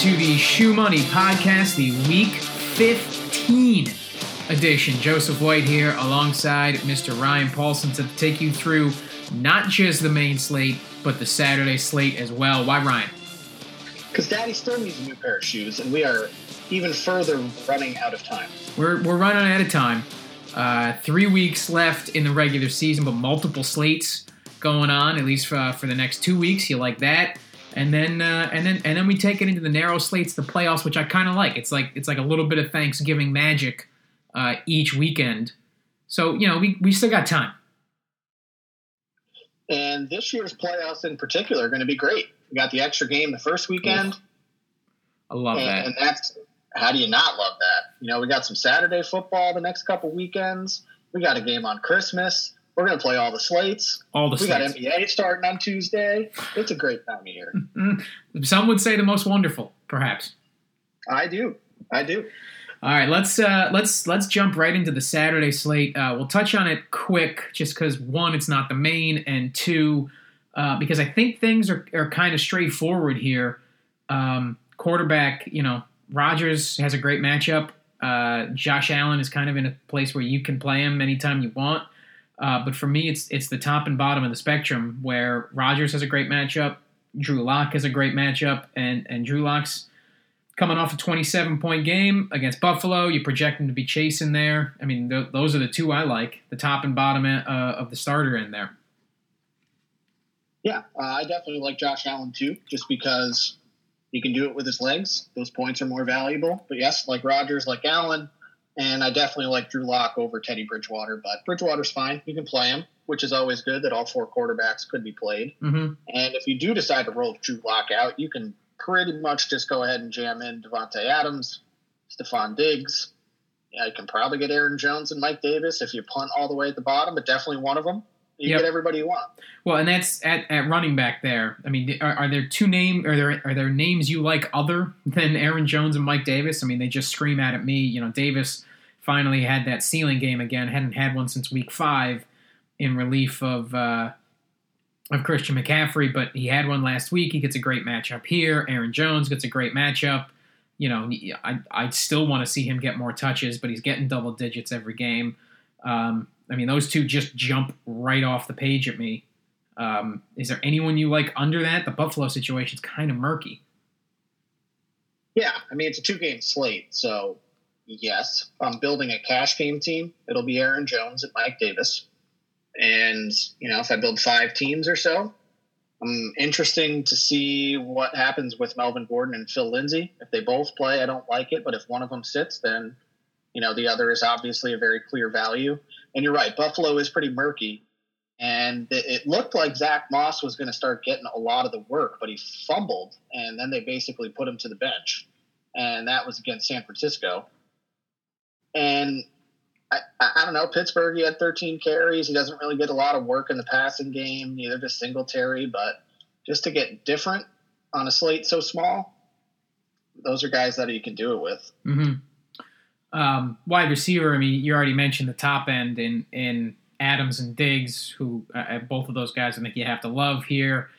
to the Shoe Money Podcast, the Week 15 edition. Joseph White here alongside Mr. Ryan Paulson to take you through not just the main slate, but the Saturday slate as well. Why, Ryan? Because Daddy still needs a new pair of shoes, and we are even further running out of time. We're, we're running out of time. Uh, three weeks left in the regular season, but multiple slates going on, at least for, for the next two weeks. You like that? And then uh, and then and then we take it into the narrow slates, the playoffs, which I kind of like. It's like it's like a little bit of Thanksgiving magic uh, each weekend. So you know we we still got time. And this year's playoffs in particular are going to be great. We got the extra game the first weekend. I love and, that. And that's how do you not love that? You know, we got some Saturday football the next couple weekends. We got a game on Christmas. We're going to play all the slates. All the we slates. got NBA starting on Tuesday. It's a great time of year. Some would say the most wonderful, perhaps. I do. I do. All right, let's uh, let's let's jump right into the Saturday slate. Uh, we'll touch on it quick, just because one, it's not the main, and two, uh, because I think things are, are kind of straightforward here. Um, quarterback, you know, Rodgers has a great matchup. Uh, Josh Allen is kind of in a place where you can play him anytime you want. Uh, but for me, it's it's the top and bottom of the spectrum where Rodgers has a great matchup, Drew Lock has a great matchup, and and Drew Lock's coming off a 27 point game against Buffalo. You project him to be chasing there. I mean, th- those are the two I like, the top and bottom uh, of the starter in there. Yeah, uh, I definitely like Josh Allen too, just because he can do it with his legs. Those points are more valuable. But yes, like Rodgers, like Allen, and I definitely like Drew Lock over Teddy Bridgewater. But Bridgewater's fine; you can play him, which is always good. That all four quarterbacks could be played. Mm-hmm. And if you do decide to roll Drew Lock out, you can pretty much just go ahead and jam in Davante Adams, Stefon Diggs. Yeah, you can probably get Aaron Jones and Mike Davis if you punt all the way at the bottom, but definitely one of them. You Yep. get everybody you want. Well, and that's at, at running back there. I mean, are, are there two name? Are there are there names you like other than Aaron Jones and Mike Davis? I mean, they just scream out at me. You know, Davis finally had that ceiling game again. Hadn't had one since week five in relief of uh, of Christian McCaffrey, but he had one last week. He gets a great matchup here. Aaron Jones gets a great matchup. You know, I I still want to see him get more touches, but he's getting double digits every game. Um, I mean, those two just jump right off the page at me. Um, is there anyone you like under that? The Buffalo situation's kind of murky. Yeah, I mean it's a two game slate, so yes, I'm building a cash game team, it'll be Aaron Jones and Mike Davis. And you know, if I build five teams or so, I'm interesting to see what happens with Melvin Gordon and Phil Lindsay. If they both play, I don't like it, but if one of them sits, then you know the other is obviously a very clear value. And you're right, Buffalo is pretty murky. And it looked like Zach Moss was going to start getting a lot of the work, but he fumbled, and then they basically put him to the bench. And that was against San Francisco. And I, I I don't know, Pittsburgh, he had 13 carries. He doesn't really get a lot of work in the passing game, neither does Singletary, but just to get different on a slate so small, those are guys that you can do it with. Mm-hmm. Um, wide receiver. I mean, you already mentioned the top end in in Adams and Diggs, who uh, both of those guys I think you have to love here.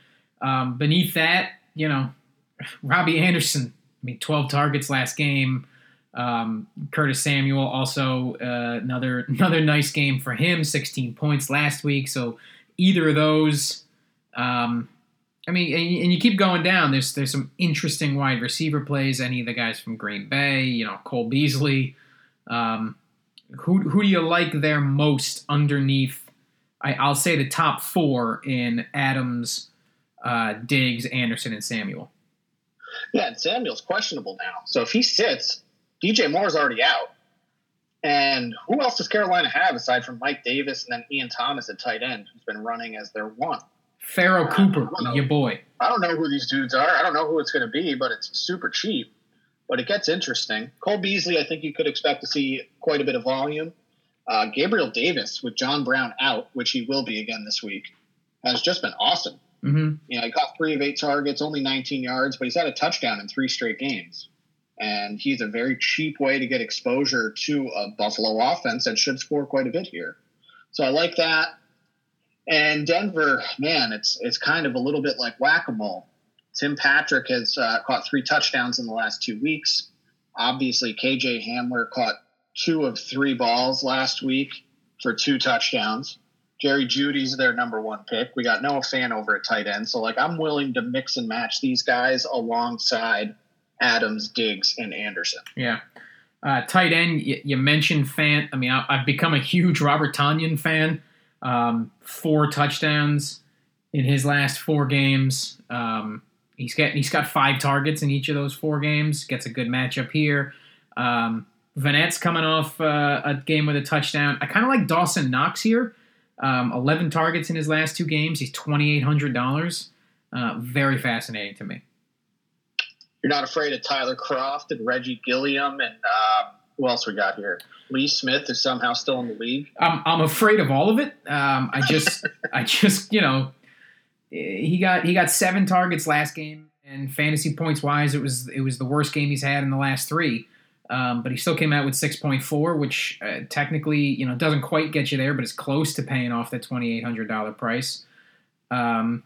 Um, beneath that, you know, Robbie Anderson. I mean, 12 targets last game. Um, Curtis Samuel also uh, another another nice game for him. 16 points last week. So either of those. Um, I mean, and, and you keep going down. There's there's some interesting wide receiver plays. Any of the guys from Green Bay, you know, Cole Beasley. Um, who who do you like there most underneath? I, I'll say the top four in Adams, uh, Diggs, Anderson, and Samuel. Yeah, and Samuel's questionable now. So if he sits, DJ Moore's already out. And who else does Carolina have aside from Mike Davis and then Ian Thomas at tight end, who's been running as their one? Pharoh Cooper, your boy. I don't know who these dudes are. I don't know who it's going to be, but it's super cheap. But it gets interesting. Cole Beasley, I think you could expect to see quite a bit of volume. Uh, Gabriel Davis, with John Brown out, which he will be again this week, has just been awesome. hmm You know, he caught three of eight targets, only 19 yards, but he's had a touchdown in three straight games. And he's a very cheap way to get exposure to a Buffalo offense that should score quite a bit here. So I like that. And Denver, man, it's it's kind of a little bit like whack a mole. Tim Patrick has uh, caught three touchdowns in the last two weeks. Obviously, KJ Hamler caught two of three balls last week for two touchdowns. Jerry Jeudy's their number one pick. We got Noah Fant over at tight end. So, like, I'm willing to mix and match these guys alongside Adams, Diggs, and Anderson. Yeah. Uh, tight end, you, you, mentioned Fant. I mean, I, have become a huge Robert Tonyan fan. Um, four touchdowns in his last four games. Um, he's got he's got five targets in each of those four games. Gets a good matchup here. Um, Vannett's coming off uh, a game with a touchdown. I kind of like Dawson Knox here. Um, 11 targets in his last two games. He's $2,800. Uh, very fascinating to me. You're not afraid of Tyler Kroft and Reggie Gilliam and uh, who else we got here? Lee Smith is somehow still in the league. I'm, I'm afraid of all of it. Um, I just, I just, you know, he got he got seven targets last game, and fantasy points wise, it was it was the worst game he's had in the last three. Um, but he still came out with 6.4, which uh, technically, you know, doesn't quite get you there, but it's close to paying off that $2,800 price. Um,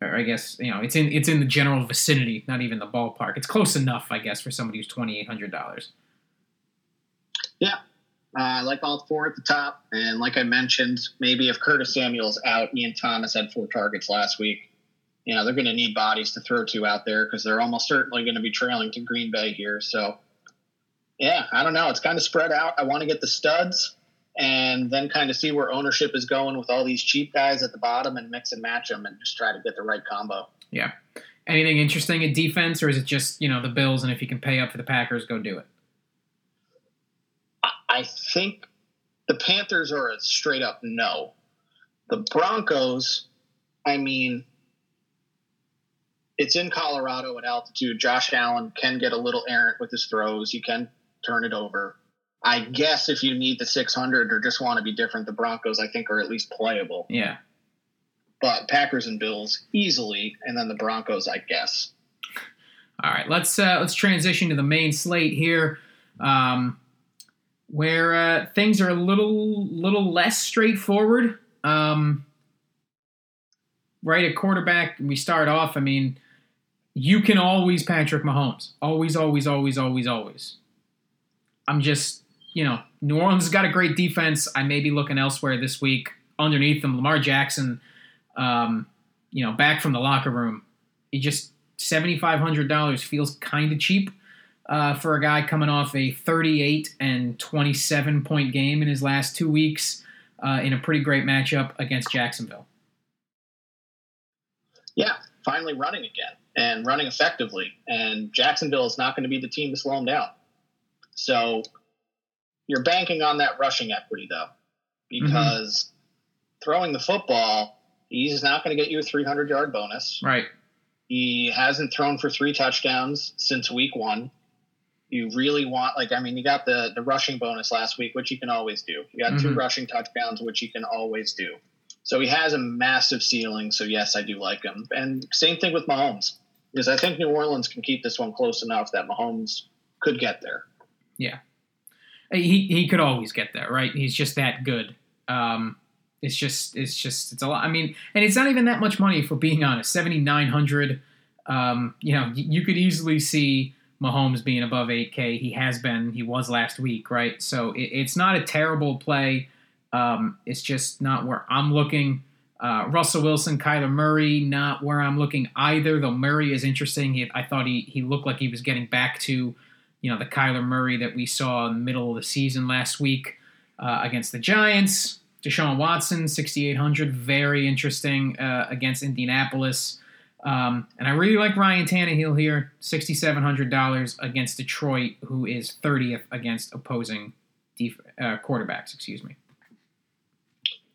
or I guess you know it's in it's in the general vicinity, not even the ballpark. It's close enough, I guess, for somebody who's twenty eight hundred dollars. Yeah, uh, I like all four at the top, and like I mentioned, maybe if Curtis Samuel's out, Ian Thomas had four targets last week. You know they're going to need bodies to throw to out there because they're almost certainly going to be trailing to Green Bay here. So yeah, I don't know. It's kind of spread out. I want to get the studs and then kind of see where ownership is going with all these cheap guys at the bottom and mix and match them and just try to get the right combo. Yeah. Anything interesting in defense, or is it just you know the Bills and if you can pay up for the Packers, go do it? I think the Panthers are a straight up no. The Broncos, I mean, it's in Colorado at altitude. Josh Allen can get a little errant with his throws. You can turn it over. I guess if you need the 600 or just want to be different, the Broncos I think are at least playable. Yeah. But Packers and Bills easily, and then the Broncos, I guess. All right, let's uh, let's transition to the main slate here, um, where uh, things are a little little less straightforward. Um, right at quarterback, we start off. I mean, you can always Patrick Mahomes, always, always, always, always, always. I'm just, you know, New Orleans has got a great defense. I may be looking elsewhere this week. Underneath them, Lamar Jackson, um, you know, back from the locker room. He just seventy five hundred dollars feels kind of cheap uh, for a guy coming off a thirty eight and twenty seven point game in his last two weeks uh, in a pretty great matchup against Jacksonville. Yeah, finally running again and running effectively. And Jacksonville is not going to be the team to slow him down. So you're banking on that rushing equity though, because mm-hmm. throwing the football, he's not going to get you a 300 yard bonus. Right. He hasn't thrown for three touchdowns since week one. You really want, like, I mean, you got the the rushing bonus last week, which you can always do. You got mm-hmm. two rushing touchdowns, which you can always do. So he has a massive ceiling. So yes, I do like him. And same thing with Mahomes, because I think New Orleans can keep this one close enough that Mahomes could get there. Yeah, he he could always get there, right? He's just that good. Um, it's just it's just it's a lot. I mean, and it's not even that much money for being honest. Seventy nine hundred. Um, you know, you could easily see Mahomes being above eight K. He has been. He was last week, right? So it, it's not a terrible play. Um, it's just not where I'm looking. Uh, Russell Wilson, Kyler Murray, not where I'm looking either. Though Murray is interesting. He, I thought he he looked like he was getting back to you know the Kyler Murray that we saw in the middle of the season last week uh, against the Giants. Deshaun Watson, 6,800, very interesting uh, against Indianapolis. Um, and I really like Ryan Tannehill here, $6,700 against Detroit, who is 30th against opposing def- uh, quarterbacks. Excuse me.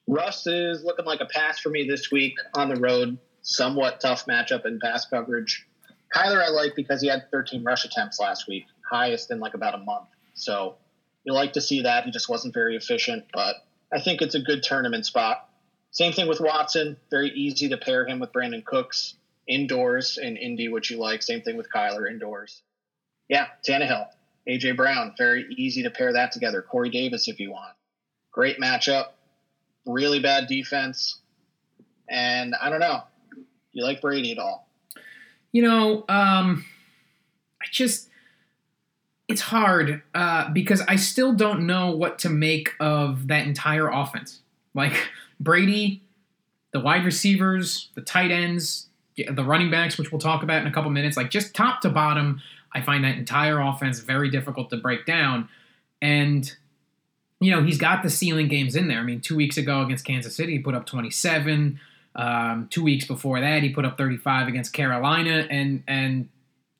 Russ is looking like a pass for me this week on the road. Somewhat tough matchup in pass coverage. Kyler I like because he had 13 rush attempts last week highest in like about a month. So you like to see that. He just wasn't very efficient, but I think it's a good tournament spot. Same thing with Watson. Very easy to pair him with Brandin Cooks indoors in Indy, which you like. Same thing with Kyler indoors. Yeah, Tannehill, AJ Brown. Very easy to pair that together. Corey Davis, if you want. Great matchup. Really bad defense. And I don't know. You like Brady at all? You know, um, I just it's hard uh, because I still don't know what to make of that entire offense. Like Brady, the wide receivers, the tight ends, the running backs, which we'll talk about in a couple minutes. Like just top to bottom, I find that entire offense very difficult to break down. And you know, he's got the ceiling games in there. I mean, two weeks ago against Kansas City, he put up 27. Um, two weeks before that, he put up 35 against Carolina, and and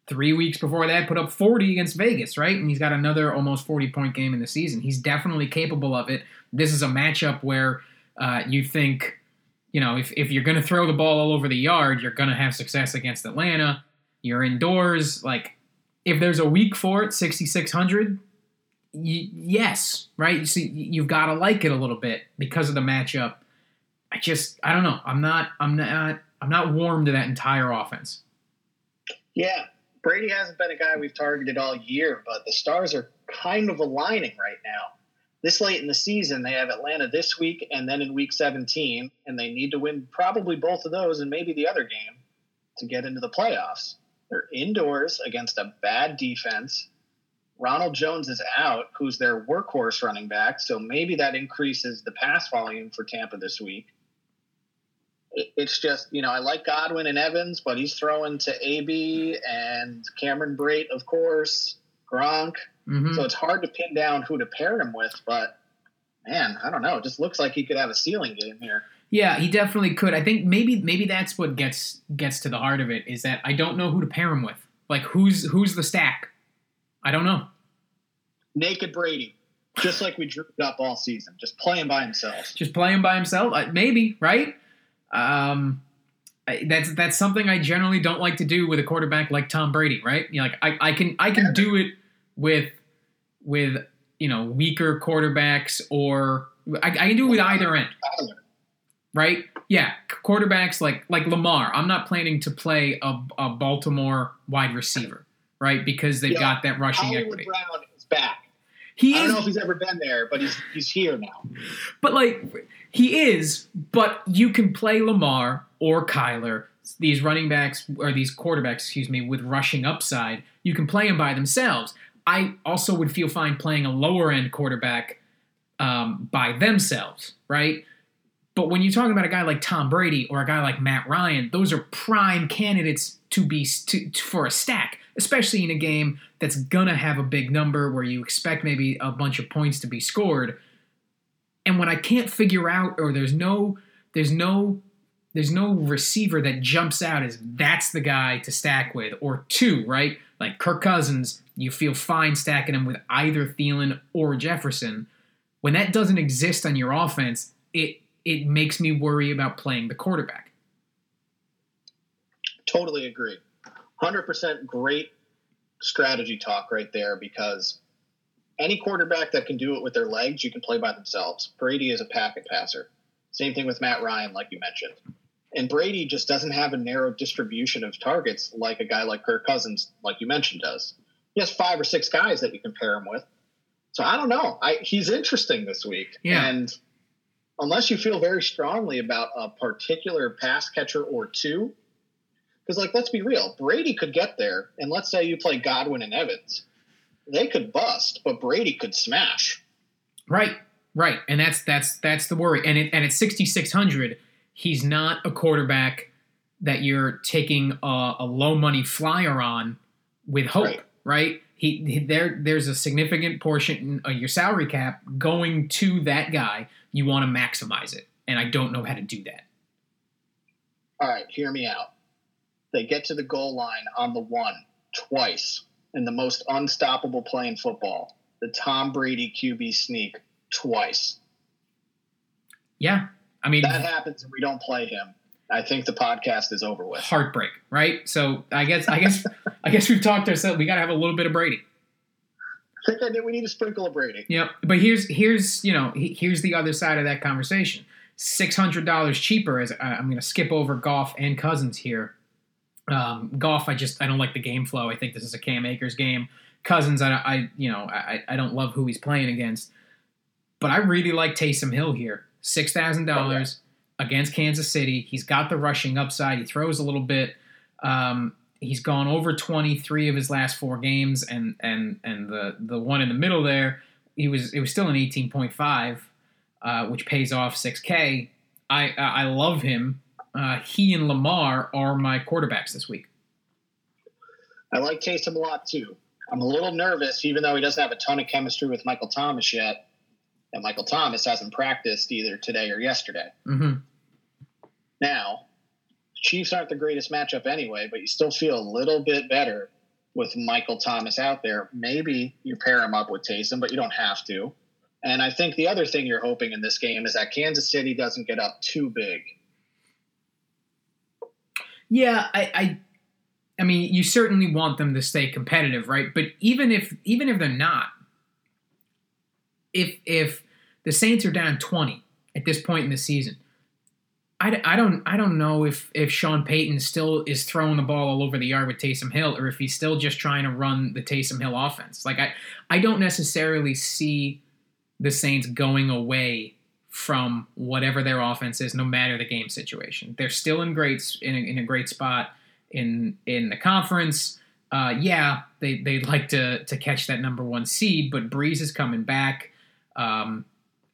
three weeks before that, put up 40 against Vegas, right? And he's got another almost 40 point game in the season. He's definitely capable of it. This is a matchup where uh, you think, you know, if, if you're going to throw the ball all over the yard, you're going to have success against Atlanta. You're indoors. Like, if there's a week for it, 6,600, y- yes, right? You see, you've got to like it a little bit because of the matchup. I just, I don't know. I'm not, I'm not, I'm not warm to that entire offense. Yeah, Brady hasn't been a guy we've targeted all year, but the stars are kind of aligning right now. This late in the season, they have Atlanta this week and then in week 17, and they need to win probably both of those and maybe the other game to get into the playoffs. They're indoors against a bad defense. Ronald Jones is out, who's their workhorse running back, so maybe that increases the pass volume for Tampa this week it's just you know I like Godwin and Evans, but he's throwing to AB and Cameron Brate, of course, Gronk. Mm-hmm. So it's hard to pin down who to pair him with. But man, I don't know. It just looks like he could have a ceiling game here. Yeah, he definitely could. I think maybe maybe that's what gets gets to the heart of it is that I don't know who to pair him with. Like who's who's the stack? I don't know. Naked Brady. Just like we drew up all season. Just playing by himself. Just playing by himself? Maybe, right? Um, that's that's something I generally don't like to do with a quarterback like Tom Brady, right? You know, like I, I can I can do it with with you know weaker quarterbacks or I, I can do it with either end, right? Yeah, quarterbacks like like Lamar. I'm not planning to play a, a Baltimore wide receiver, right? Because they've yeah. got that rushing Hollywood equity. Brown is back. He I don't is, know if he's ever been there, but he's he's here now. But like he is, but you can play Lamar or Kyler, these running backs or these quarterbacks, excuse me, with rushing upside. You can play them by themselves. I also would feel fine playing a lower end quarterback um, by themselves, right? But when you're talking about a guy like Tom Brady or a guy like Matt Ryan, those are prime candidates to be to, to, for a stack, especially in a game that's gonna have a big number where you expect maybe a bunch of points to be scored. And when I can't figure out, or there's no, there's no, there's no receiver that jumps out as that's the guy to stack with, or two, right? Like Kirk Cousins, you feel fine stacking him with either Thielen or Jefferson. When that doesn't exist on your offense, it it makes me worry about playing the quarterback. Totally agree. 100% great strategy talk right there because any quarterback that can do it with their legs, you can play by themselves. Brady is a pocket passer. Same thing with Matt Ryan, like you mentioned. And Brady just doesn't have a narrow distribution of targets like a guy like Kirk Cousins, like you mentioned, does. He has five or six guys that you can pair him with. So I don't know. I, he's interesting this week. Yeah. And unless you feel very strongly about a particular pass catcher or two, because like let's be real, Brady could get there, and let's say you play Godwin and Evans they could bust, but Brady could smash. Right, right, and that's that's that's the worry. And it, and at sixty six hundred, he's not a quarterback that you're taking a, a low money flyer on with hope, right? Right? He, he, there there's a significant portion of uh, your salary cap going to that guy. You want to maximize it, and I don't know how to do that. All right, hear me out. They get to the goal line on the one twice in the most unstoppable play in football, the Tom Brady QB sneak twice. Yeah. I mean, that happens and we don't play him. I think the podcast is over with. Heartbreak, right? So I guess, I guess, I guess we've talked ourselves. We got to have a little bit of Brady. I think I did. We need a sprinkle of Brady. Yep. But here's, here's, you know, here's the other side of that conversation. Six hundred dollars cheaper. As I'm going to skip over Goff and Cousins here. Um, Goff, I just I don't like the game flow. I think this is a Cam Akers game. Cousins, I, I you know I, I don't love who he's playing against, but I really like Taysom Hill here. Six thousand dollars against Kansas City. He's got the rushing upside. He throws a little bit. Um, he's gone over 23 of his last four games, and and and the the one in the middle there, he was it was still an 18.5, uh, which pays off 6K. I I love him. Uh, he and Lamar are my quarterbacks this week. I like Taysom a lot too. I'm a little nervous, even though he doesn't have a ton of chemistry with Michael Thomas yet. And Michael Thomas hasn't practiced either today or yesterday. Mm-hmm. Now, Chiefs aren't the greatest matchup anyway, but you still feel a little bit better with Michael Thomas out there. Maybe you pair him up with Taysom, but you don't have to. And I think the other thing you're hoping in this game is that Kansas City doesn't get up too big. Yeah, I, I I mean, you certainly want them to stay competitive, right? But even if even if they're not, if if the Saints are down twenty at this point in the season, I, I don't I don't know if if Sean Payton still is throwing the ball all over the yard with Taysom Hill, or if he's still just trying to run the Taysom Hill offense. Like I I don't necessarily see the Saints going away from whatever their offense is, no matter the game situation. They're still in great in a, in a great spot in in the conference. Uh, yeah, they they'd like to to catch that number one seed, but Brees is coming back. Um,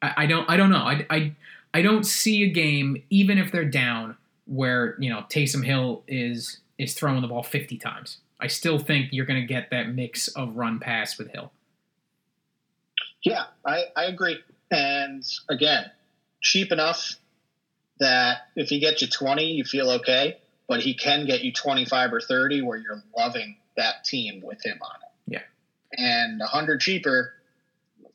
I, I, don't I don't know. I, I I don't see a game even if they're down where you know Taysom Hill is is throwing the ball fifty times. I still think you're going to get that mix of run pass with Hill. Yeah, I, I agree. And again, cheap enough that if he gets you 20, you feel okay but he can get you 25 or 30 where you're loving that team with him on it. Yeah. And 100 cheaper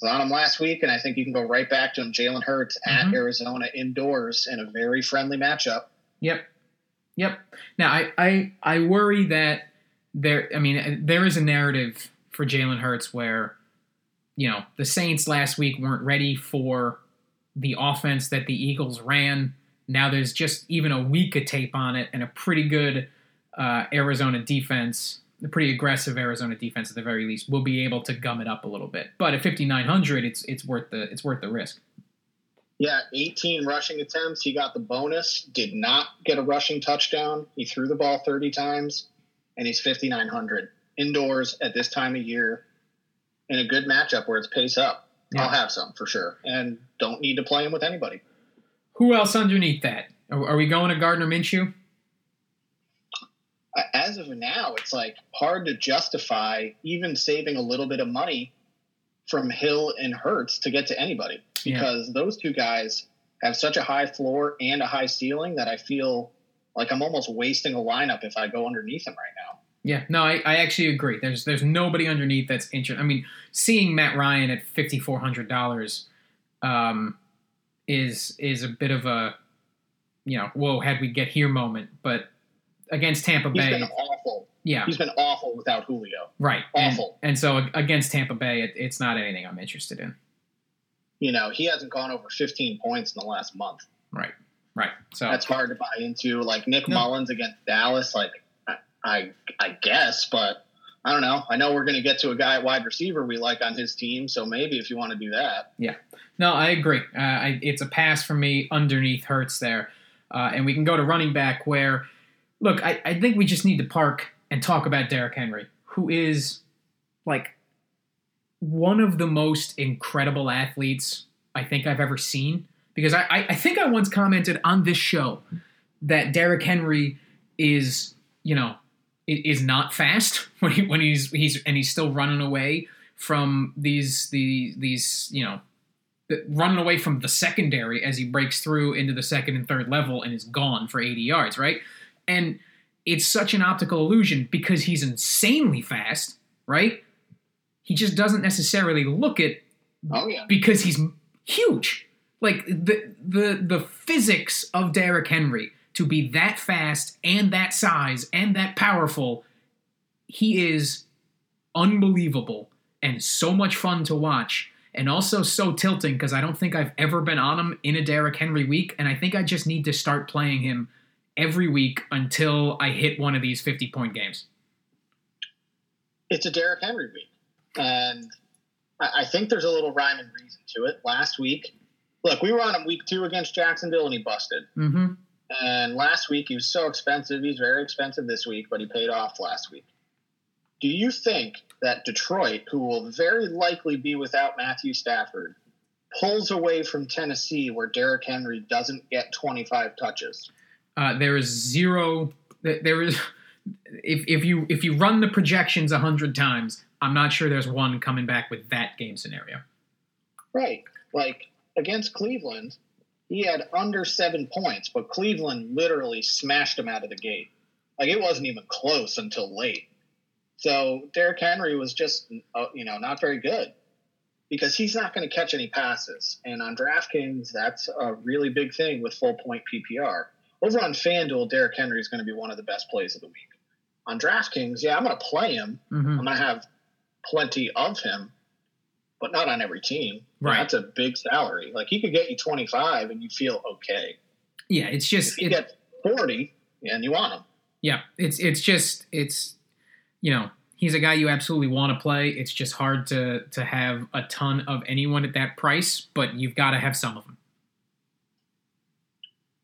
was on him last week, and I think you can go right back to him. Jalen Hurts mm-hmm. at Arizona indoors in a very friendly matchup. Yep. Yep. Now, I, I, I worry that there, I mean, there is a narrative for Jalen Hurts where, you know, the Saints last week weren't ready for the offense that the Eagles ran now there's just even a week of tape on it and a pretty good uh, Arizona defense, a pretty aggressive Arizona defense at the very least, will be able to gum it up a little bit. But at 5900, it's it's worth the it's worth the risk. Yeah, 18 rushing attempts. He got the bonus. Did not get a rushing touchdown. He threw the ball 30 times, and he's 5900 indoors at this time of year in a good matchup where it's pace up. Yeah. I'll have some for sure, and don't need to play him with anybody. Who else underneath that? Are, are we going to Gardner Minshew? As of now, it's like hard to justify even saving a little bit of money from Hill and Hurts to get to anybody because yeah. those two guys have such a high floor and a high ceiling that I feel like I'm almost wasting a lineup if I go underneath them right now. Yeah, no, I, I actually agree. There's there's nobody underneath that's interested. I mean, seeing Matt Ryan at fifty four hundred dollars, um, is is a bit of a you know whoa had we get here moment, but against Tampa Bay, he's been awful. Yeah, he's been awful without Julio. Right, awful. And, and so against Tampa Bay, it, it's not anything I'm interested in. You know, he hasn't gone over 15 points in the last month. Right, right. So that's hard to buy into. Like Nick no. Mullens against Dallas, like I, I, I guess, but I don't know. I know we're going to get to a guy at wide receiver we like on his team, so maybe if you want to do that. Yeah. No, I agree. Uh, I, it's a pass for me underneath Hurts there. Uh, and we can go to running back where, look, I, I think we just need to park and talk about Derrick Henry, who is like one of the most incredible athletes I think I've ever seen. Because I, I, I think I once commented on this show that Derrick Henry is, you know, is not fast when he when he's he's and he's still running away from these the these you know running away from the secondary as he breaks through into the second and third level and is gone for 80 yards, right? And it's such an optical illusion because he's insanely fast, right? He just doesn't necessarily look it oh, yeah. because he's huge. Like the the the physics of Derrick Henry to be that fast and that size and that powerful, he is unbelievable and so much fun to watch and also so tilting because I don't think I've ever been on him in a Derrick Henry week, and I think I just need to start playing him every week until I hit one of these 50 point games. It's a Derrick Henry week, and I think there's a little rhyme and reason to it. Last week, look, we were on him week two against Jacksonville, and he busted. Mm-hmm. And last week he was so expensive. He's very expensive this week, but he paid off last week. Do you think that Detroit, who will very likely be without Matthew Stafford, pulls away from Tennessee where Derrick Henry doesn't get 25 touches? Uh, there is zero. There is if if you if you run the projections a hundred times, I'm not sure there's one coming back with that game scenario. Right, like against Cleveland, he had under seven points, but Cleveland literally smashed him out of the gate. Like it wasn't even close until late. So Derrick Henry was just, uh, you know, not very good because he's not going to catch any passes. And on DraftKings, that's a really big thing with full point PPR. Over on FanDuel, Derrick Henry is going to be one of the best plays of the week. On DraftKings, yeah, I'm going to play him. Mm-hmm. I'm going to have plenty of him, but not on every team. Right. That's a big salary. Like he could get you 25 and you feel okay. Yeah, it's just if you get 40 and you want him. Yeah, it's it's just it's you know he's a guy you absolutely want to play. It's just hard to to have a ton of anyone at that price, but you've got to have some of them.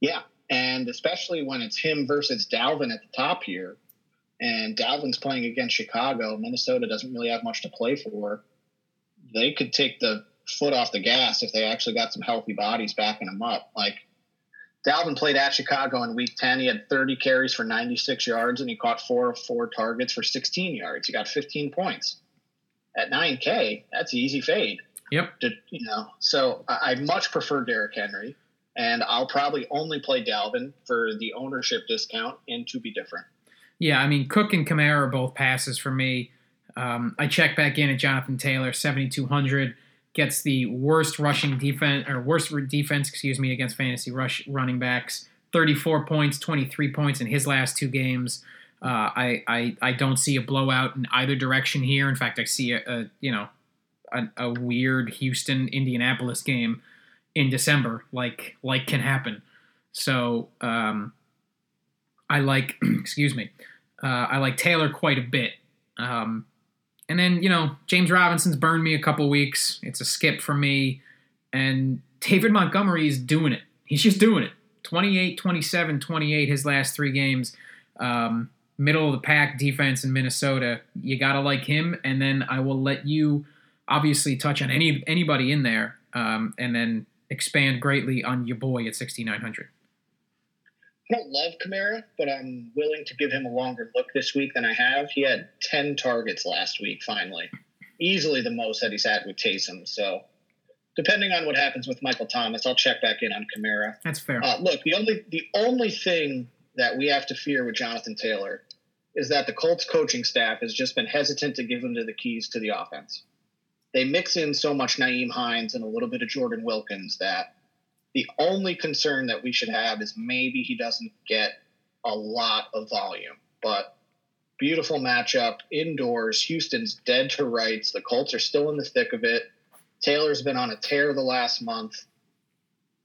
Yeah, and especially when it's him versus Dalvin at the top here, and Dalvin's playing against Chicago. Minnesota doesn't really have much to play for. They could take the foot off the gas if they actually got some healthy bodies backing them up. Like Dalvin played at Chicago in week 10. He had 30 carries for 96 yards and he caught four of four targets for 16 yards. He got 15 points. At 9K, that's easy fade. Yep. To, you know, so I, I much prefer Derrick Henry, and I'll probably only play Dalvin for the ownership discount and to be different. Yeah, I mean, Cook and Kamara are both passes for me. Um, I check back in at Jonathan Taylor, 7,200 gets the worst rushing defense or worst defense, excuse me, against fantasy rush running backs. 34 points, 23 points in his last two games. Uh, I, I I don't see a blowout in either direction here. In fact, I see a, a you know a, a, weird Houston Indianapolis game in December, like like can happen. So um, I like excuse me, uh, I like Taylor quite a bit. Um, and then, you know, James Robinson's burned me a couple weeks. It's a skip for me. And David Montgomery is doing it. He's just doing it. 28, 27, 28 his last three games. Um, middle of the pack defense in Minnesota. You got to like him. And then I will let you obviously touch on any anybody in there um, and then expand greatly on your boy at 6,900. I don't love Kamara, but I'm willing to give him a longer look this week than I have. He had 10 targets last week, finally. Easily the most that he's had with Taysom. So, depending on what happens with Michael Thomas, I'll check back in on Kamara. That's fair. Uh, look, the only the only thing that we have to fear with Jonathan Taylor is that the Colts coaching staff has just been hesitant to give him to the keys to the offense. They mix in so much Nyheim Hines and a little bit of Jordan Wilkins that the only concern that we should have is maybe he doesn't get a lot of volume. But beautiful matchup indoors. Houston's dead to rights. The Colts are still in the thick of it. Taylor's been on a tear the last month.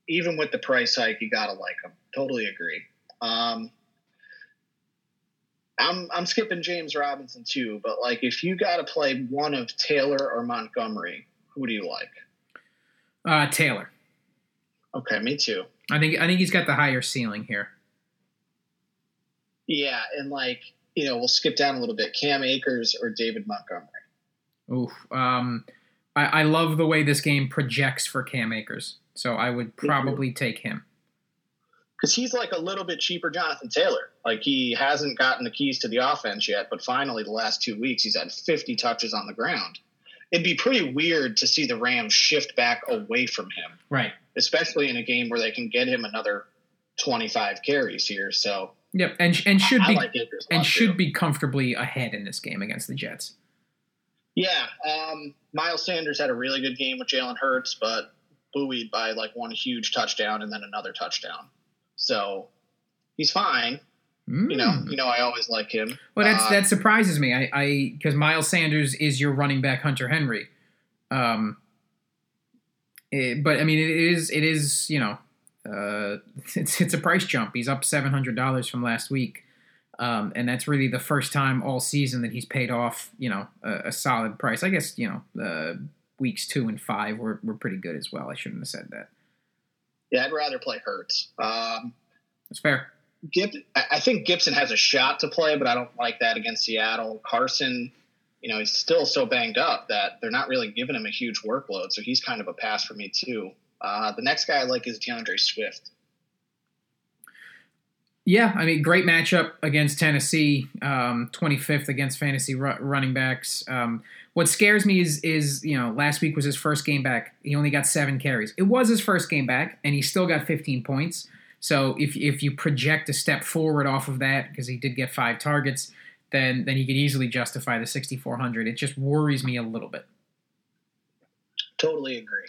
Even with the price hike, you gotta like him. Totally agree. Um, I'm I'm skipping James Robinson too, but like if you got to play one of Taylor or Montgomery, who do you like? Uh, Taylor. Okay, me too. I think I think he's got the higher ceiling here. Yeah, and like you know, we'll skip down a little bit. Cam Akers or David Montgomery. Oof. Um, I, I love the way this game projects for Cam Akers, so I would probably take him. Because he's like a little bit cheaper, Jonathan Taylor. Like he hasn't gotten the keys to the offense yet, but finally, the last two weeks, he's had 50 touches on the ground. It'd be pretty weird to see the Rams shift back away from him. Right especially in a game where they can get him another 25 carries here. So yep, and and should I, be like and should too. be comfortably ahead in this game against the Jets. Yeah, um, Miles Sanders had a really good game with Jalen Hurts, but buoyed by like one huge touchdown and then another touchdown. So he's fine. Mm. You know, hmm. you know, I always like him. Well, that's uh, that surprises me. I because Miles Sanders is your running back, Hunter Henry. Um, it, but I mean, it is it is you know, uh, it's it's a price jump. He's up seven hundred dollars from last week, um, and that's really the first time all season that he's paid off. You know, a, a solid price. I guess you know, uh, weeks two and five were were pretty good as well. I shouldn't have said that. Yeah, I'd rather play Hurts. Um, That's fair. I think Gibson has a shot to play, but I don't like that against Seattle. Carson, you know, he's still so banged up that they're not really giving him a huge workload, so he's kind of a pass for me too. Uh, the next guy I like is D'Andre Swift. Yeah, I mean, great matchup against Tennessee. Um, 25th against fantasy ru- running backs. Um, what scares me is, is you know, last week was his first game back. He only got seven carries. It was his first game back, and he still got 15 points. So if if you project a step forward off of that, because he did get five targets, then then he could easily justify the 6400. It just worries me a little bit. Totally agree.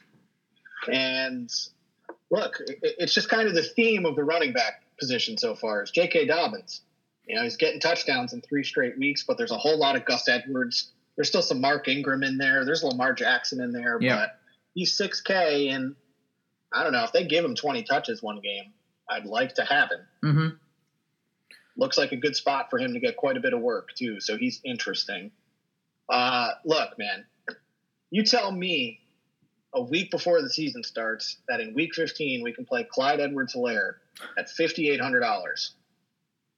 And look, it's just kind of the theme of the running back position so far is J.K. Dobbins. You know, he's getting touchdowns in three straight weeks, but there's a whole lot of Gus Edwards. There's still some Mark Ingram in there. There's Lamar Jackson in there, yeah. but he's 6K, and I don't know if they give him 20 touches one game, I'd like to have him. Mm-hmm. Looks like a good spot for him to get quite a bit of work too, so he's interesting. Uh, look, man, you tell me a week before the season starts that in week 15 we can play Clyde Edwards Helaire at $5,800.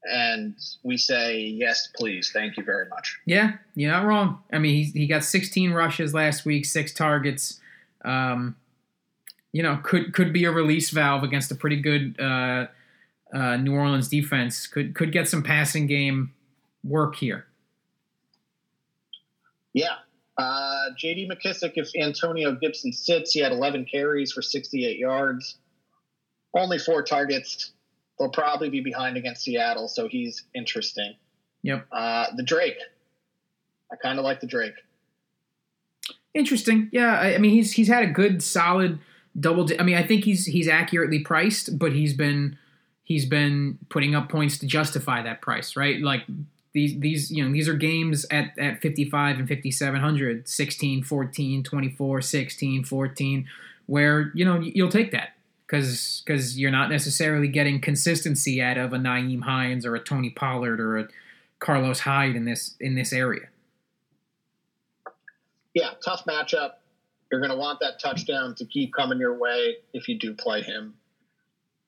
And we say, yes, please. Thank you very much. Yeah, you're not wrong. I mean, he, he got 16 rushes last week, six targets. Um, you know, could could be a release valve against a pretty good uh, uh, New Orleans defense. Could could get some passing game work here. Yeah, uh, J.D. McKissic, if Antonio Gibson sits, he had 11 carries for 68 yards, only four targets. They'll probably be behind against Seattle, so he's interesting. Yep. Uh, the Drake, I kind of like the Drake. Interesting. Yeah, I, I, mean he's he's had a good solid double. Di- I mean I think he's he's accurately priced, but he's been he's been putting up points to justify that price, right? Like these these you know these are games at at 55 and 5700 16 14 24 16 14 where you know you'll take that because because you're not necessarily getting consistency out of a Nyheim Hines or a Tony Pollard or a Carlos Hyde in this in this area. Yeah, tough matchup. You're going to want that touchdown to keep coming your way if you do play him.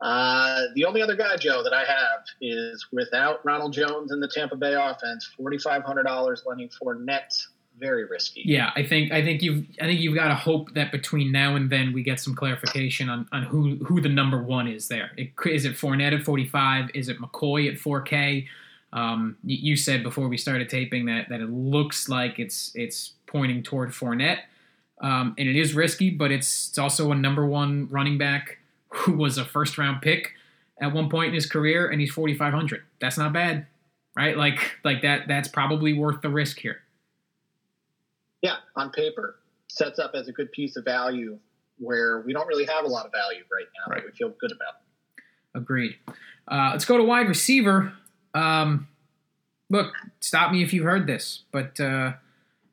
Uh, the only other guy, Joe, that I have is without Ronald Jones in the Tampa Bay offense, forty five hundred dollars Leonard Fournette. Very risky. Yeah, I think I think you've I think you've got to hope that between now and then we get some clarification on, on who who the number one is there. It, is it Fournette at forty five? Is it McCoy at four K? Um, you, you said before we started taping that that it looks like it's it's pointing toward Fournette, um, and it is risky, but it's it's also a number one running back who was a first round pick at one point in his career, and he's 4,500. That's not bad, right? Like like that. That's probably worth the risk here. Yeah, on paper, sets up as a good piece of value where we don't really have a lot of value right now right. that we feel good about. Agreed. Uh, let's go to wide receiver. Um, look, stop me if you've heard this, but uh,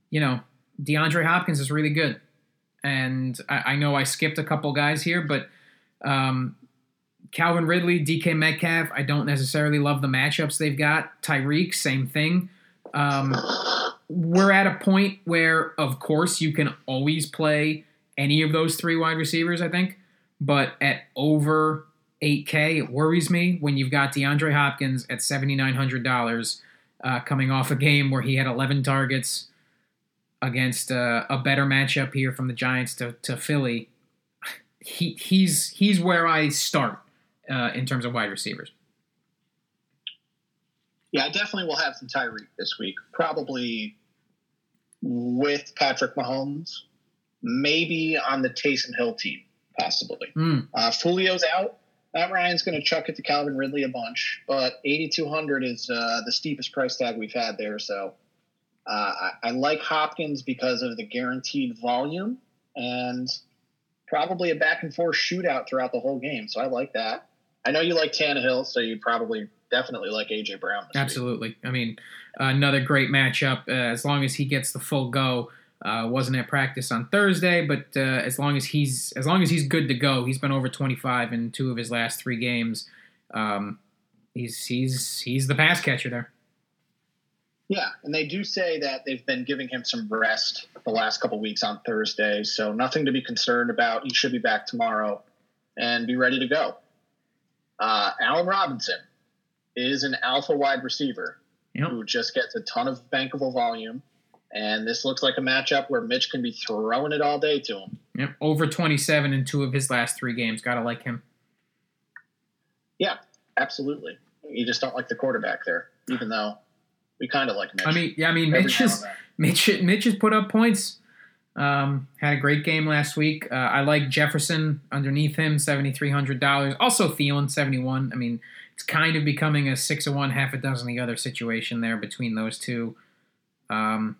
you know DeAndre Hopkins is really good, and I, I know I skipped a couple guys here, but um, Calvin Ridley, DK Metcalf, I don't necessarily love the matchups they've got. Tyreek, same thing. Um, we're at a point where, of course, you can always play any of those three wide receivers, I think. But at over 8K, it worries me when you've got DeAndre Hopkins at $7,900 uh, coming off a game where he had 11 targets against uh, a better matchup here from the Giants to, to Philly he he's he's where I start uh, in terms of wide receivers. Yeah, I definitely will have some Tyreek this week. Probably with Patrick Mahomes, maybe on the Taysom Hill team, possibly. Mm. Uh, Julio's out. Matt Ryan's going to chuck it to Calvin Ridley a bunch, but 8,200 is uh, the steepest price tag we've had there. So I, I like Hopkins because of the guaranteed volume and probably a back and forth shootout throughout the whole game. So I like that. I know you like Tannehill, so you probably definitely like AJ Brown. Absolutely. Week. I mean, another great matchup. Uh, as long as he gets the full go. Uh, wasn't at practice on Thursday, but uh, as long as he's as long as he's good to go, he's been over 25 in two of his last three games. Um, he's he's he's the pass catcher there. Yeah, and they do say that they've been giving him some rest the last couple weeks on Thursday, so nothing to be concerned about. He should be back tomorrow and be ready to go. Uh, Allen Robinson is an alpha wide receiver Yep. who just gets a ton of bankable volume. And this looks like a matchup where Mitch can be throwing it all day to him. Yep. Over 27 in two of his last three games. Gotta like him. Yeah, absolutely. You just don't like the quarterback there, even though we kind of like Mitch. I mean, yeah, I mean, Mitch is. Mitch. Mitch has put up points. Um, had a great game last week. Uh, I like Jefferson underneath him, seventy three hundred dollars. Also Thielen, seventy one. I mean, it's kind of becoming a six of one, half a dozen the other situation there between those two. Um,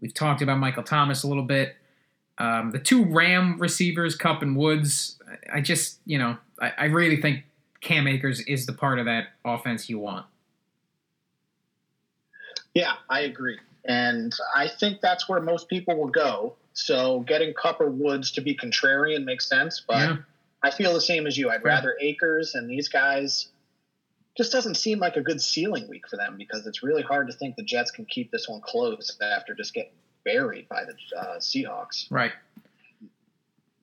we've talked about Michael Thomas a little bit. Um, the two Ram receivers, Kupp and Woods. I just, you know, I, I really think Cam Akers is the part of that offense you want. Yeah, I agree. And I think that's where most people will go. So getting Kupp or Woods to be contrarian makes sense, but Yeah. I feel the same as you. I'd rather Akers and these guys just doesn't seem like a good ceiling week for them because it's really hard to think the Jets can keep this one close after just getting buried by the uh, Seahawks. Right.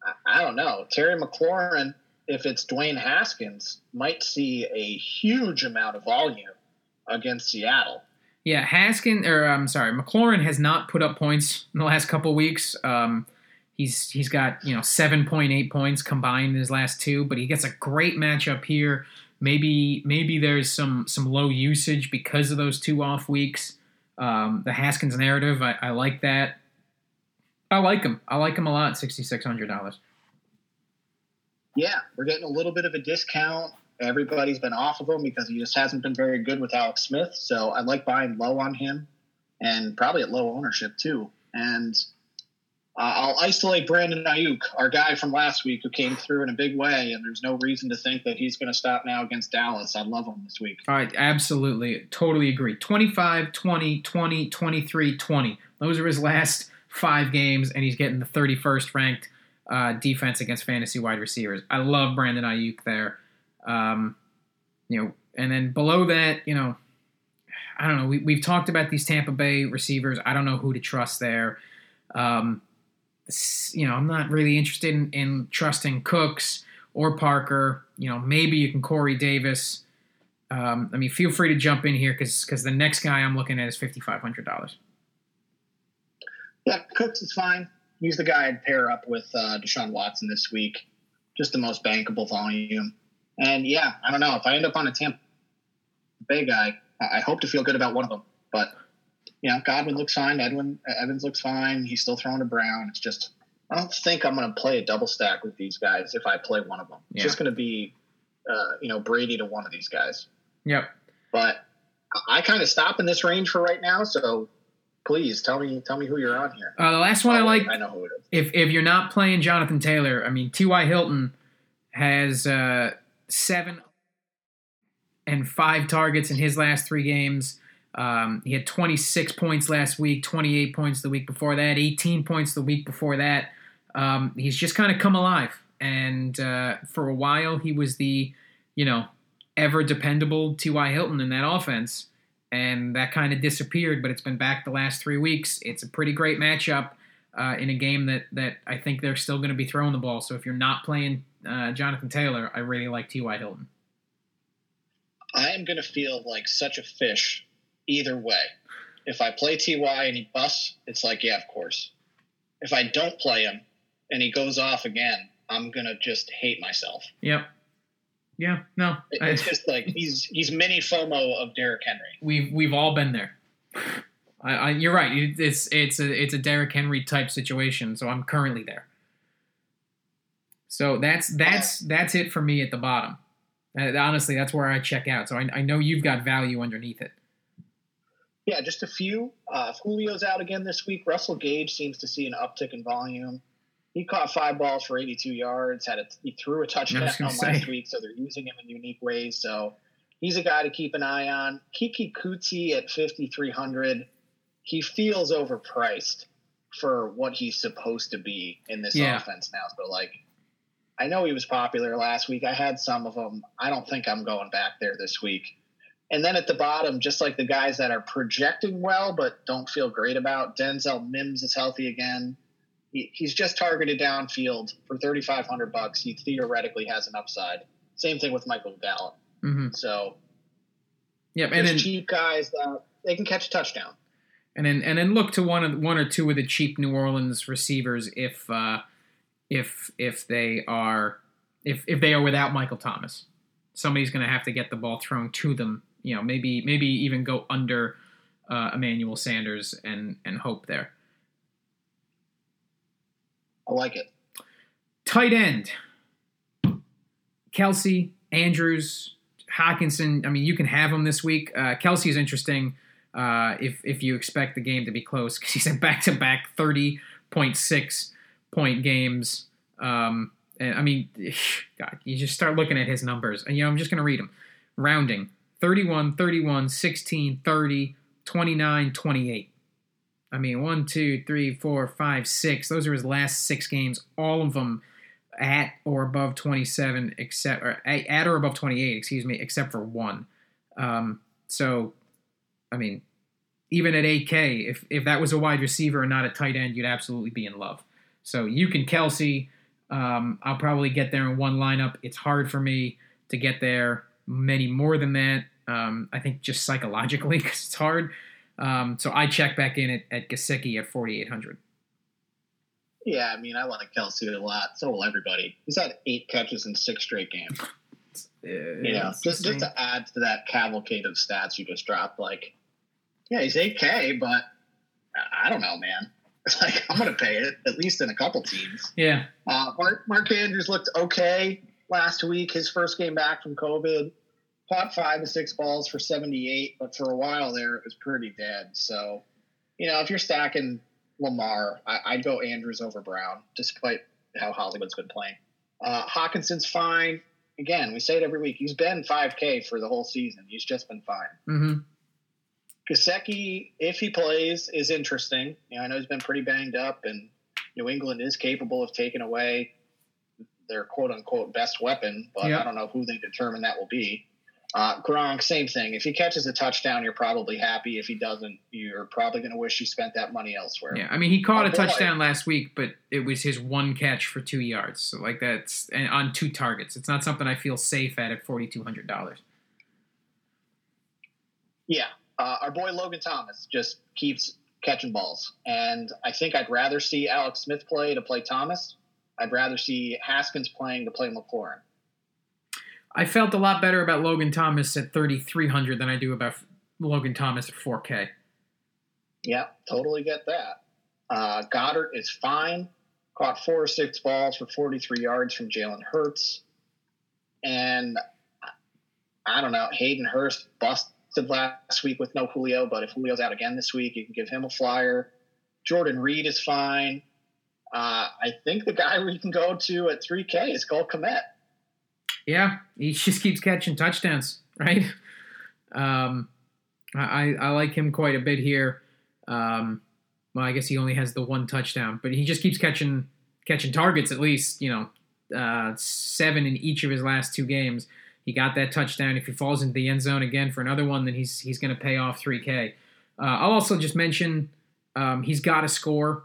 I, I don't know. Terry McLaurin, if it's Dwayne Haskins, might see a huge amount of volume against Seattle. Yeah, Haskin or I'm sorry, McLaurin has not put up points in the last couple weeks. Um, he's he's got you know 7.8 points combined in his last two, but he gets a great matchup here. Maybe maybe there's some some low usage because of those two off weeks. Um, the Haskins narrative, I, I like that. I like him. I like him a lot. Sixty six hundred dollars. Yeah, we're getting a little bit of a discount. Everybody's been off of him because he just hasn't been very good with Alex Smith. So I like buying low on him and probably at low ownership too. And uh, I'll isolate Brandon Aiyuk, our guy from last week who came through in a big way. And there's no reason to think that he's going to stop now against Dallas. I love him this week. All right, absolutely. Totally agree. 25, 20, 20, 23, 20. Those are his last five games, and he's getting the 31st ranked uh, defense against fantasy wide receivers. I love Brandon Aiyuk there. Um, you know, and then below that, you know, I don't know. We, we've talked about these Tampa Bay receivers. I don't know who to trust there. Um, you know, I'm not really interested in, in trusting Cooks or Parker. You know, maybe you can Corey Davis. Um, I mean, feel free to jump in here because the next guy I'm looking at is fifty five hundred dollars. Yeah, Cooks is fine. He's the guy I'd pair up with uh, Deshaun Watson this week. Just the most bankable volume. And yeah, I don't know. If I end up on a Tampa Bay guy, I I hope to feel good about one of them. But, you know, Godwin looks fine. Edwin Evans looks fine. He's still throwing to Brown. It's just, I don't think I'm going to play a double stack with these guys if I play one of them. It's just going to be, uh, you know, Brady to one of these guys. Yep. But I kind of stop in this range for right now. So please tell me, tell me who you're on here. Uh, the last one I Oh, like I know who it is. if if you're not playing Jonathan Taylor, I mean T.Y. Hilton has uh, seven and five targets in his last three games. Um, he had 26 points last week, 28 points the week before that, 18 points the week before that. Um, he's just kind of come alive, and uh, for a while he was the, you know, ever dependable T.Y. Hilton in that offense, and that kind of disappeared. But it's been back the last three weeks. It's a pretty great matchup uh, in a game that that I think they're still going to be throwing the ball. So if you're not playing uh, Jonathan Taylor, I really like T.Y. Hilton. I am going to feel like such a fish either way. If I play Ty and he busts, it's like, yeah, of course. If I don't play him and he goes off again, I'm going to just hate myself. Yep. Yeah. No. It- I- It's just like he's he's mini FOMO of Derrick Henry. we've we've all been there. I, I, you're right. It's it's a it's a Derrick Henry type situation. So I'm currently there. So that's that's that's it for me at the bottom. Uh, honestly, that's where I check out. So I, I know you've got value underneath it. Yeah, just a few. Uh, Julio's out again this week, Russell Gage seems to see an uptick in volume. He caught five balls for 82 yards. Had a, he threw a touchdown last say. week, so they're using him in unique ways. So he's a guy to keep an eye on. Keke Coutee at 5,300. He feels overpriced for what he's supposed to be in this Yeah. offense now. So like, I know he was popular last week. I had some of them. I don't think I'm going back there this week. And then at the bottom, just like the guys that are projecting well but don't feel great about, Denzel Mims is healthy again. He, he's just targeted downfield for 3,500 bucks. He theoretically has an upside. Same thing with Michael Gallup. Mm-hmm. So, yep, and then cheap guys that they can catch a touchdown. And then and then look to one of one or two of the cheap New Orleans receivers if uh, if if they are if if they are without Michael Thomas. Somebody's going to have to get the ball thrown to them. You know, maybe maybe even go under uh, Emmanuel Sanders and and hope there. I like it. Tight end. Kelce Andrews, Hockenson. I mean, you can have them this week. Uh, Kelce is interesting uh, if if you expect the game to be close because he's in back to back thirty point six point games. Um, and I mean, God, you just start looking at his numbers, and you know, I'm just to read them. Rounding 31, 31, 16, 30, 29, 28. I mean, one, two, three, four, five, six. Those are his last six games. All of them at or above 27, except or at or above 28, excuse me, except for one. Um, so, I mean, even at 8K, if if that was a wide receiver and not a tight end, you'd absolutely be in love. So you can Kelce. Um, I'll probably get there in one lineup. It's hard for me to get there many more than that. Um, I think just psychologically because it's hard. Um, so I check back in at, at Gesicki at 4,800. Yeah, I mean, I like Kelce a lot. So will everybody. He's had eight catches in six straight games. Uh, yeah, just just to add to that cavalcade of stats you just dropped, like, yeah, he's 8K, but I don't know, man. It's like I'm going to pay it at least in a couple teams. Yeah. Uh, Mark Mark Andrews looked okay last week. His first game back from COVID, caught five to six balls for 78, but for a while there it was pretty dead. So, you know, if you're stacking Lamar, I, would go Andrews over Brown, despite how Hollywood's been playing. Uh, Hockenson's fine. Again, we say it every week. He's been 5K for the whole season. He's just been fine. Mm-hmm. Gesicki, if he plays, is interesting. You know, I know he's been pretty banged up, and New England is capable of taking away their quote unquote best weapon, but yep. I don't know who they determine that will be. Uh, Gronk, same thing. If he catches a touchdown, you're probably happy. If he doesn't, you're probably going to wish you spent that money elsewhere. Yeah, I mean, he caught a touchdown last week, but it was his one catch for two yards. So like that's and on two targets. It's not something I feel safe at at forty two hundred dollars. Yeah, uh, our boy Logan Thomas just keeps catching balls, and I think I'd rather see Alex Smith play to play Thomas. I'd rather see Haskins playing to play McLaurin. I felt a lot better about Logan Thomas at 3,300 than I do about Logan Thomas at 4K. Yeah, totally get that. Uh, Goedert is fine. Caught four or six balls for 43 yards from Jalen Hurts. And I don't know, Hayden Hurst busted last week with no Julio, but if Julio's out again this week, you can give him a flyer. Jordan Reed is fine. Uh, I think the guy we can go to at 3K is Cole Kmet. Yeah, he just keeps catching touchdowns, right? Um, I, I like him quite a bit here. Um, well, I guess he only has the one touchdown, but he just keeps catching catching targets at least. You know, uh, seven in each of his last two games. He got that touchdown. If he falls into the end zone again for another one, then he's he's going to pay off 3K. Uh, I'll also just mention um, he's got to score,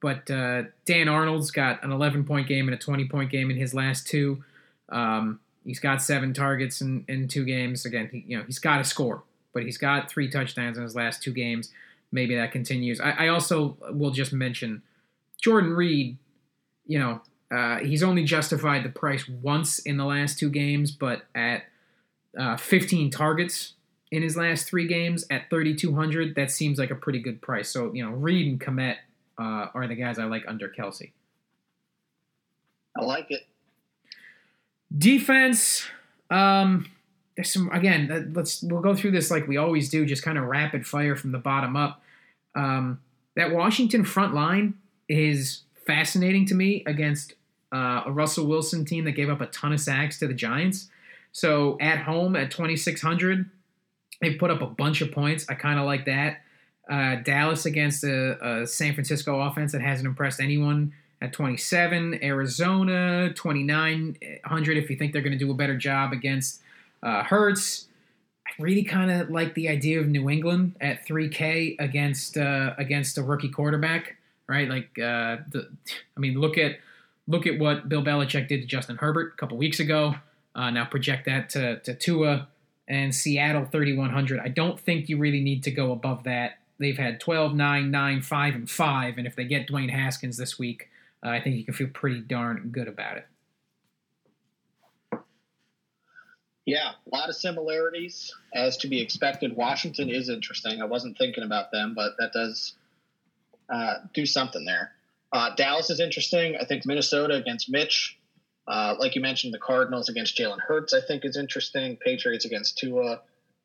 but uh, Dan Arnold's got an 11 point game and a 20 point game in his last two. Um, he's got seven targets in, in two games. Again, he, you know he's got to score, but he's got three touchdowns in his last two games. Maybe that continues. I, I also will just mention Jordan Reed. You know, uh, he's only justified the price once in the last two games, but at uh, 15 targets in his last three games at 3,200, that seems like a pretty good price. So, you know, Reed and Kmet uh, are the guys I like under Kelce. I like it. Defense, um, there's some again. Let's we'll go through this like we always do, just kind of rapid fire from the bottom up. Um, that Washington front line is fascinating to me against uh, a Russell Wilson team that gave up a ton of sacks to the Giants. So at home at 2600, they put up a bunch of points. I kind of like that. Uh, Dallas against a, a, San Francisco offense that hasn't impressed anyone at 27. Arizona 2900 if you think they're going to do a better job against uh, Hurts. I really kind of like the idea of New England at 3K against uh, against a rookie quarterback, right? Like uh, the, I mean, look at look at what Bill Belichick did to Justin Herbert a couple weeks ago. Uh, now project that to, to Tua and Seattle 3,100. I don't think you really need to go above that. They've had 12, 9, 9, 5, and 5. And if they get Dwayne Haskins this week, uh, I think you can feel pretty darn good about it. Yeah, a lot of similarities as to be expected. Washington is interesting. I wasn't thinking about them, but that does uh, do something there. Uh, Dallas is interesting. I think Minnesota against Mitch. Uh, like you mentioned, the Cardinals against Jalen Hurts, I think, is interesting. Patriots against Tua.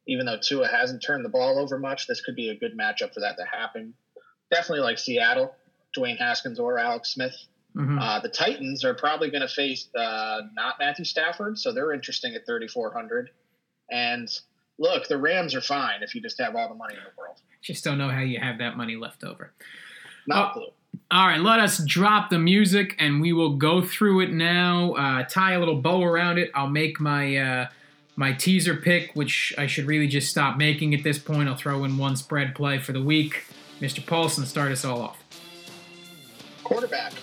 Even though Tua hasn't turned the ball over much, this could be a good matchup for that to happen. Definitely like Seattle, Dwayne Haskins or Alex Smith. Mm-hmm. Uh, the Titans are probably going to face uh, not Matthew Stafford, so they're interesting at 3,400. And look, the Rams are fine if you just have all the money in the world. Just don't know how you have that money left over. Not oh, All right, let us drop the music and we will go through it now. Uh, tie a little bow around it. I'll make my uh, my teaser pick, which I should really just stop making at this point. I'll throw in one spread play for the week. Mr. Paulson, start us all off. Quarterback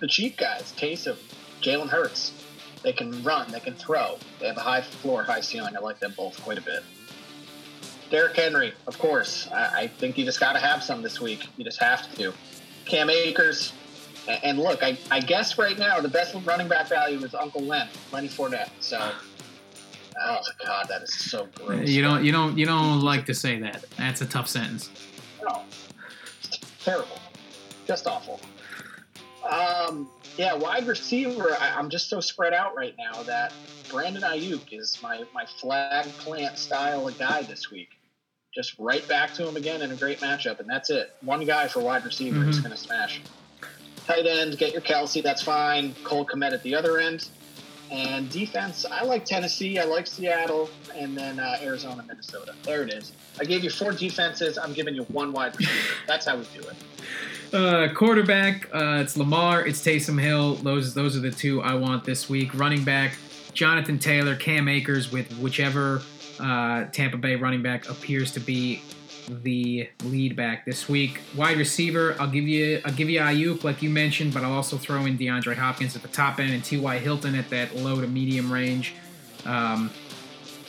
the cheap guys, Taysom, Jalen Hurts. They can run, they can throw. They have a high floor, high ceiling. I like them both quite a bit. Derrick Henry, of course. I, I think you just got to have some this week. You just have to. Cam Akers. And, look, I, I, guess right now the best running back value is Uncle Len, Lenny Fournette. So, oh God, that is so gross. You don't, you don't, you don't like to say that. That's a tough sentence. No, it's terrible, just awful. Um, yeah, wide receiver. I, am just so spread out right now that Brandon Aiyuk is my my flag plant style of guy this week. Just right back to him again in a great matchup, and that's it. One guy for wide receiver mm-hmm. is going to smash. Tight end, get your Kelce. That's fine. Cole Kmet at the other end. And defense, I like Tennessee, I like Seattle, and then uh, Arizona, Minnesota. There it is. I gave you four defenses. I'm giving you one wide receiver. That's how we do it. Uh, quarterback, uh, it's Lamar, it's Taysom Hill. Those those are the two I want this week. Running back, Jonathan Taylor, Cam Akers, with whichever uh, Tampa Bay running back appears to be the lead back this week. Wide receiver, I'll give you I'll give you Aiyuk like you mentioned, but I'll also throw in DeAndre Hopkins at the top end and T.Y. Hilton at that low to medium range. Um,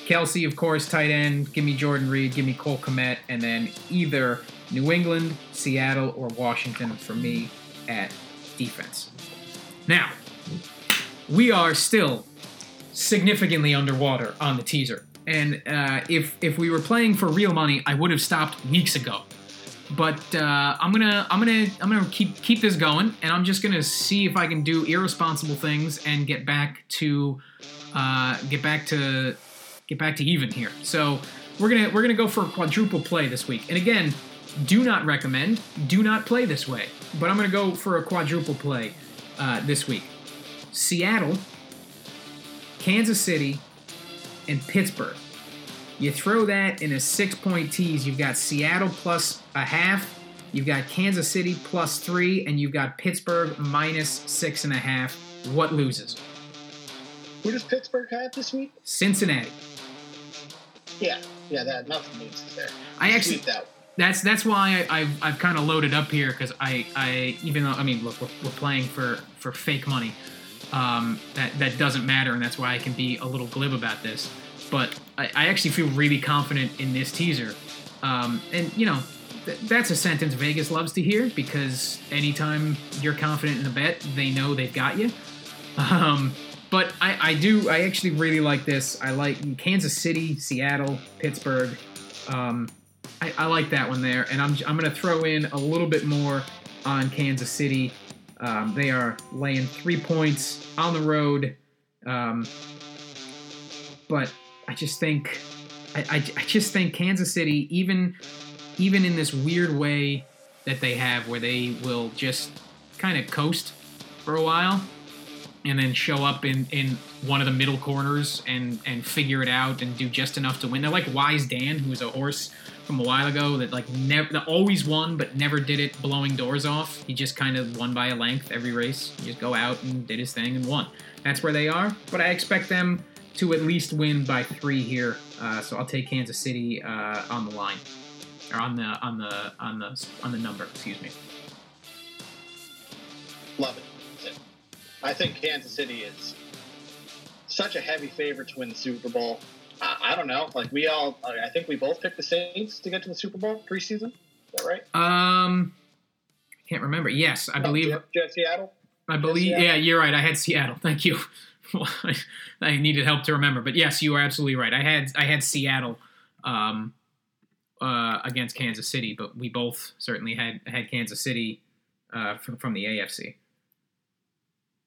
Kelce, of course, tight end. Give me Jordan Reed. Give me Cole Kmet, and then either New England, Seattle, or Washington for me at defense. Now, we are still significantly underwater on the teaser. And uh, if if we were playing for real money, I would have stopped weeks ago. But uh, I'm gonna I'm gonna I'm gonna keep keep this going, and I'm just gonna see if I can do irresponsible things and get back to uh, get back to get back to even here. So we're gonna we're gonna go for a quadruple play this week. And again, do not recommend, do not play this way. But I'm to go for a quadruple play uh, this week. Seattle, Kansas City, and Pittsburgh. You throw that in a six point tease, you've got Seattle plus a half, you've got Kansas City plus three, and you've got Pittsburgh minus six and a half. What loses? Who does Pittsburgh have this week? Cincinnati. Yeah, yeah, that nothing loses there. I actually that that's that's why I, have I've kind of loaded up here because I I even though I mean look we're, we're playing for for fake money, um, that that doesn't matter and that's why I can be a little glib about this. But I, I actually feel really confident in this teaser, um, and you know th- that's a sentence Vegas loves to hear because anytime you're confident in a bet, they know they've got you. Um, but I, I do I actually really like this. I like Kansas City, Seattle, Pittsburgh. Um, I, I, like that one there, and I'm I'm going to throw in a little bit more on Kansas City. Um, they are laying three points on the road, um, but I just think I, I, I just think Kansas City, even even in this weird way that they have, where they will just kind of coast for a while and then show up in in one of the middle corners and and figure it out and do just enough to win. They're like Wise Dan, who was a horse from a while ago that like never that always won but never did it blowing doors off. He just kind of won by a length every race. He just go out and did his thing and won. That's where they are. But I expect them to at least win by three here. Uh, so I'll take Kansas City uh, on the line or on the on the on the on the number. Excuse me. I think Kansas City is such a heavy favorite to win the Super Bowl. I, I don't know. Like we all, I think we both picked the Saints to get to the Super Bowl preseason. Is that right? Um, I can't remember. Yes, I believe. Jeff, Jeff Seattle. I believe. Yeah, you're right. I had Seattle. Thank you. I needed help to remember, but yes, you are absolutely right. I had I had Seattle um, uh, against Kansas City, but we both certainly had had Kansas City uh, from from the AFC.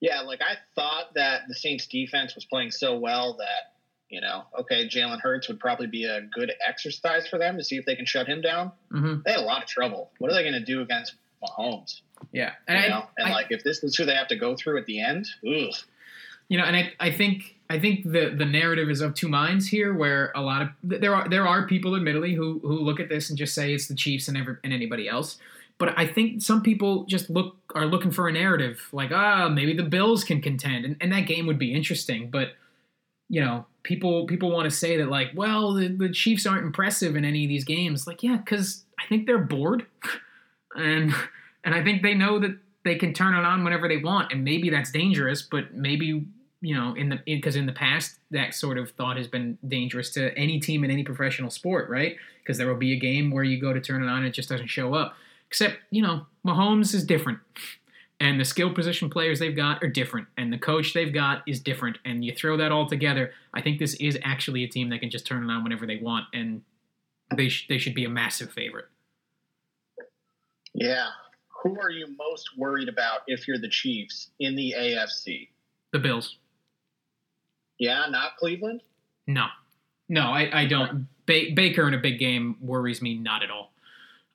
Yeah, like I thought that the Saints defense was playing so well that you know, okay, Jalen Hurts would probably be a good exercise for them to see if they can shut him down. Mm-hmm. They had a lot of trouble. What are they going to do against Mahomes? Yeah, and, you know? and I, like if this is who they have to go through at the end, ugh. You know, and I, I think I think the the narrative is of two minds here, where a lot of there are there are people, admittedly, who who look at this and just say it's the Chiefs and ever and anybody else. But I think some people just look are looking for a narrative, like ah, maybe the Bills can contend, and, and that game would be interesting. But you know, people people want to say that like, well, the, the Chiefs aren't impressive in any of these games. Like, yeah, because I think they're bored, and and I think they know that they can turn it on whenever they want, and maybe that's dangerous. But maybe you know, in the because in, in the past that sort of thought has been dangerous to any team in any professional sport, right? Because there will be a game where you go to turn it on and it just doesn't show up. Except you know, Mahomes is different and the skill position players they've got are different, and the coach they've got is different. And you throw that all together, I think this is actually a team that can just turn it on whenever they want, and they sh- they should be a massive favorite. Yeah, who are you most worried about if you're the Chiefs in the AFC? The Bills. Yeah, not Cleveland. No, no, I, I don't. Ba- Baker in a big game worries me not at all.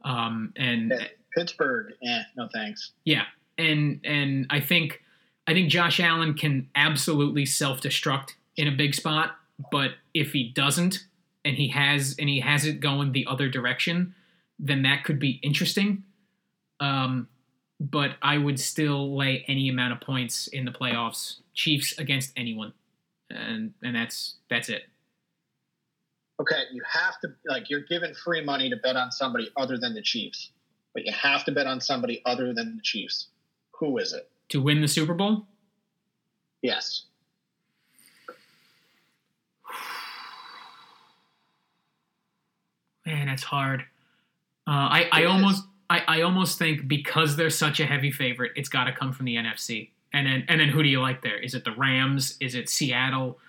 Um, and Pittsburgh, eh, no thanks. Yeah, and and I think I think Josh Allen can absolutely self destruct in a big spot, but if he doesn't and he has and he has it going the other direction, then that could be interesting. Um, but I would still lay any amount of points in the playoffs, Chiefs against anyone, and and that's that's it. Okay, you have to like you're given free money to bet on somebody other than the Chiefs, but you have to bet on somebody other than the Chiefs. Who is it? To win the Super Bowl? Yes. Man, that's hard. Uh, I, I almost I, I almost think because they're such a heavy favorite, it's got to come from the NFC. And then and then who do you like there? Is it the Rams? Is it Seattle?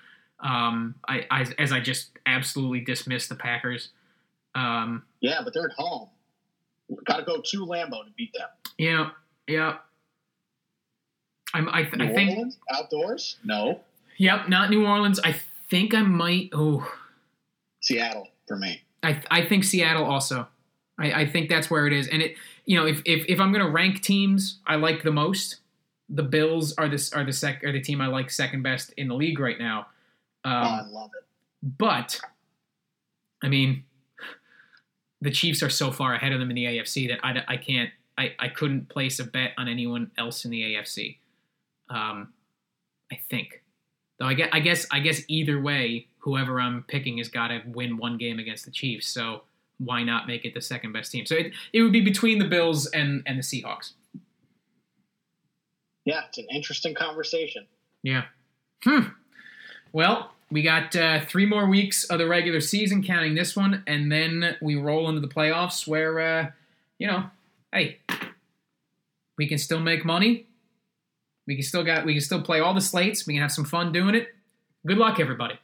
Um, I, I as I just absolutely dismissed the Packers. Um, yeah, but they're at home. Got to go to Lambeau to beat them. Yeah, yeah. I'm, I, New I think Orleans? outdoors. No. Yep, not New Orleans. I think I might. Oh, Seattle for me. I I think Seattle also. I, I think that's where it is. And it, you know, if if, if I'm going to rank teams I like the most, the Bills are this are the sec are the team I like second best in the league right now. Um, oh, I love it. But, I mean, the Chiefs are so far ahead of them in the AFC that I, I can't I, I couldn't place a bet on anyone else in the AFC. Um, I think. Though I guess, I guess I guess either way, whoever I'm picking has got to win one game against the Chiefs. So why not make it the second best team? So it, it would be between the Bills and and the Seahawks. Yeah, it's an interesting conversation. Yeah. Hmm. Well, we got uh, three more weeks of the regular season, counting this one, and then we roll into the playoffs, where uh, you know, hey, we can still make money we can still got we can still play all the slates. We can have some fun doing it. Good luck, everybody.